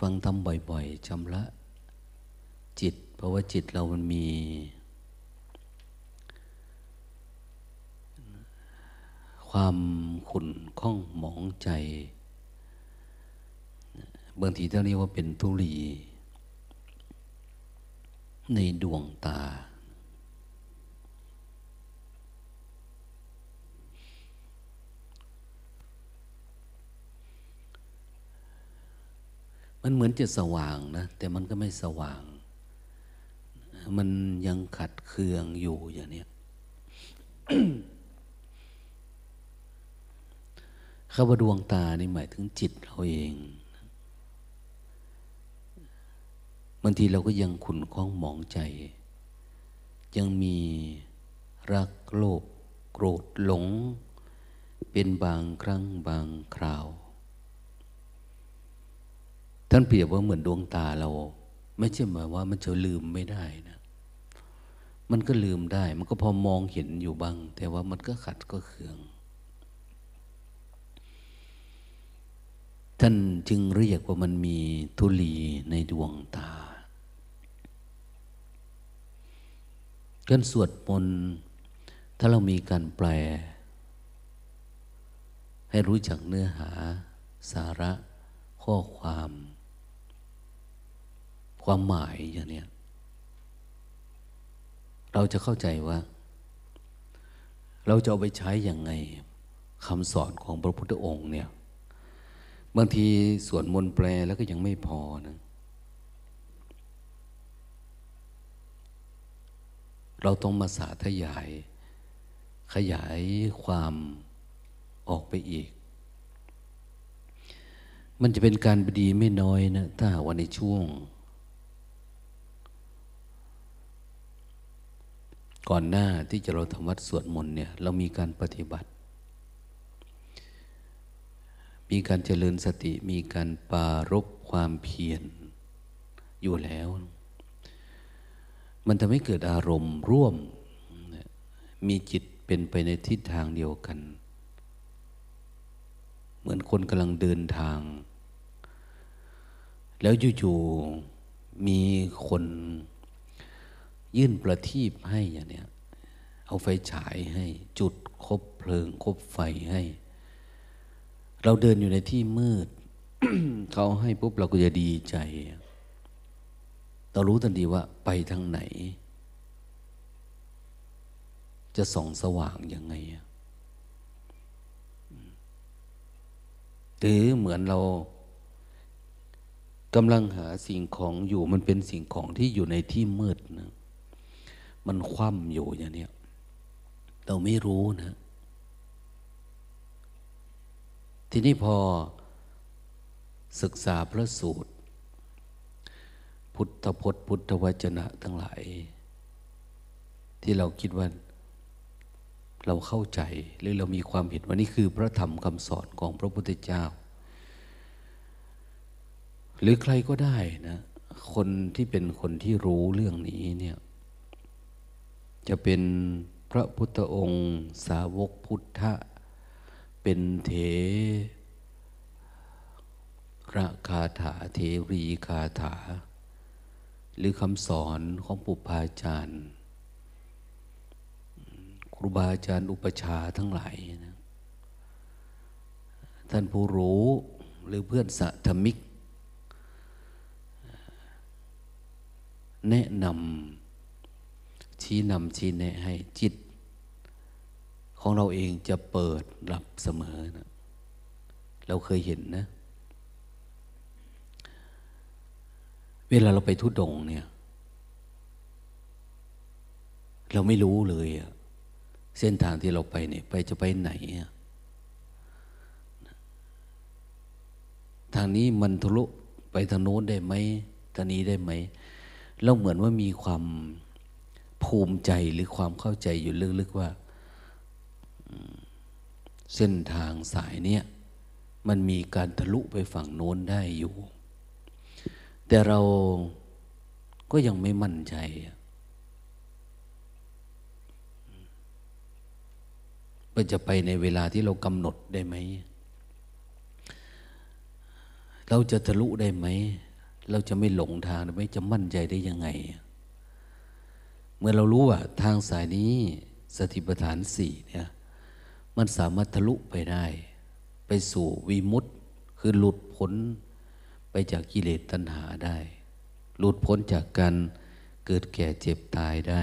ฟังทำบ่อยๆชำระจิต เพราะว่าจิตเรามันมี ความขุ่นข้องหมองใจ บางทีต้องเรียกว่าเป็นทุลี ในดวงตา มันเหมือนจะสว่างนะแต่มันก็ไม่สว่าง มันยังขัดเคืองอยู่อย่างนี้คำว่าดวงตานี่หมายถึงจิตเราเองบางทีเราก็ยังขุนข้องหมองใจ ยังมีรักโลภโกรธหลง เป็นบางครั้งบางคราว ท่านเปรียบว่าเหมือนดวงตาเรา ไม่ใช่หมายว่ามันจะลืมไม่ได้นะ มันก็ลืมได้ มันก็พอมองเห็นอยู่บ้าง แต่ว่ามันก็ขัดก็เคือง ท่านจึงเรียกว่ามันมีทุลีในดวงตาการสวดมนต์ถ้าเรามีการแปล ให้รู้จักเนื้อหาสาระข้อความ ความหมายอย่างนี้เราจะเข้าใจว่า เราจะเอาไปใช้อย่างไงคำสอนของพระพุทธองค์เนี่ย บางทีสวดมนต์แปลแล้วก็ยังไม่พอนะเราต้องมาสาธยาย ขยายความออกไปอีก มันจะเป็นการดีไม่น้อยนะ ถ้าวันในช่วง ก่อนหน้าที่จะเราทำวัดสวดมนต์เนี่ยเรามีการปฏิบัติ มีการเจริญสติมีการปารบความเพียรอยู่แล้ว มันทำให้เกิดอารมณ์ร่วม มีจิตเป็นไปในทิศทางเดียวกัน เหมือนคนกำลังเดินทาง แล้วอยู่ๆมีคน ยื่นประทีปให้อย่างเนี้ยเอาไฟฉายให้จุดคบเพลิงคบไฟให้ เราเดินอยู่ในที่มืด เขาให้ปุ๊บเราก็จะดีใจ เรารู้ทันทีว่าไปทางไหน จะส่องสว่างยังไงหรือเหมือนเรากำลังหาสิ่งของอยู่มันเป็นสิ่งของที่อยู่ในที่มืดนะ มันคว่ำอยู่อย่างนี้เราไม่รู้นะ ทีนี้พอศึกษาพระสูตร พุทธพจน์ พุทธวจนะทั้งหลาย ที่เราคิดว่าเราเข้าใจหรือเรามีความเห็นว่านี่คือพระธรรมคำสอนของพระพุทธเจ้า หรือใครก็ได้นะ คนที่เป็นคนที่รู้เรื่องนี้เนี่ย จะเป็นพระพุทธองค์สาวกพุทธะ เป็นเถระคาถาเทรีคาถา หรือคำสอนของปุพาจารย์ ครูบาอาจารย์อุปชาทั้งหลายนะท่านผู้รู้หรือเพื่อนสัธมิก แนะนำ ชี้นำชี้แนะให้จิต ของเราเองจะเปิดรับเสมอนะเราเคยเห็นนะ เวลาเราไปทุดงเนี่ย เราไม่รู้เลยอะเส้นทางที่เราไปเนี่ย ไปจะไปไหนอะทางนี้มันทะลุไปทางโน้นได้ไหมทางนี้ได้ไหมเราเหมือนว่ามีความ ภูมิใจหรือความเข้าใจอยู่ลึกๆว่า เส้นทางสายเนี้ยมันมีการทะลุไปฝั่งโน้นได้อยู่ แต่เราก็ยังไม่มั่นใจ ว่าจะไปในเวลาที่เรากำหนดได้ไหม เราจะทะลุได้ไหม เราจะไม่หลงทางไม่จะมั่นใจได้ยังไง เมื่อเรารู้ว่าทางสายนี้สติปัฏฐานสี่เนี่ยมันสามารถทะลุไปได้ ไปสู่วิมุตติคือหลุดพ้นไปจากกิเลสตัณหาได้ หลุดพ้นจากการเกิดแก่เจ็บตายได้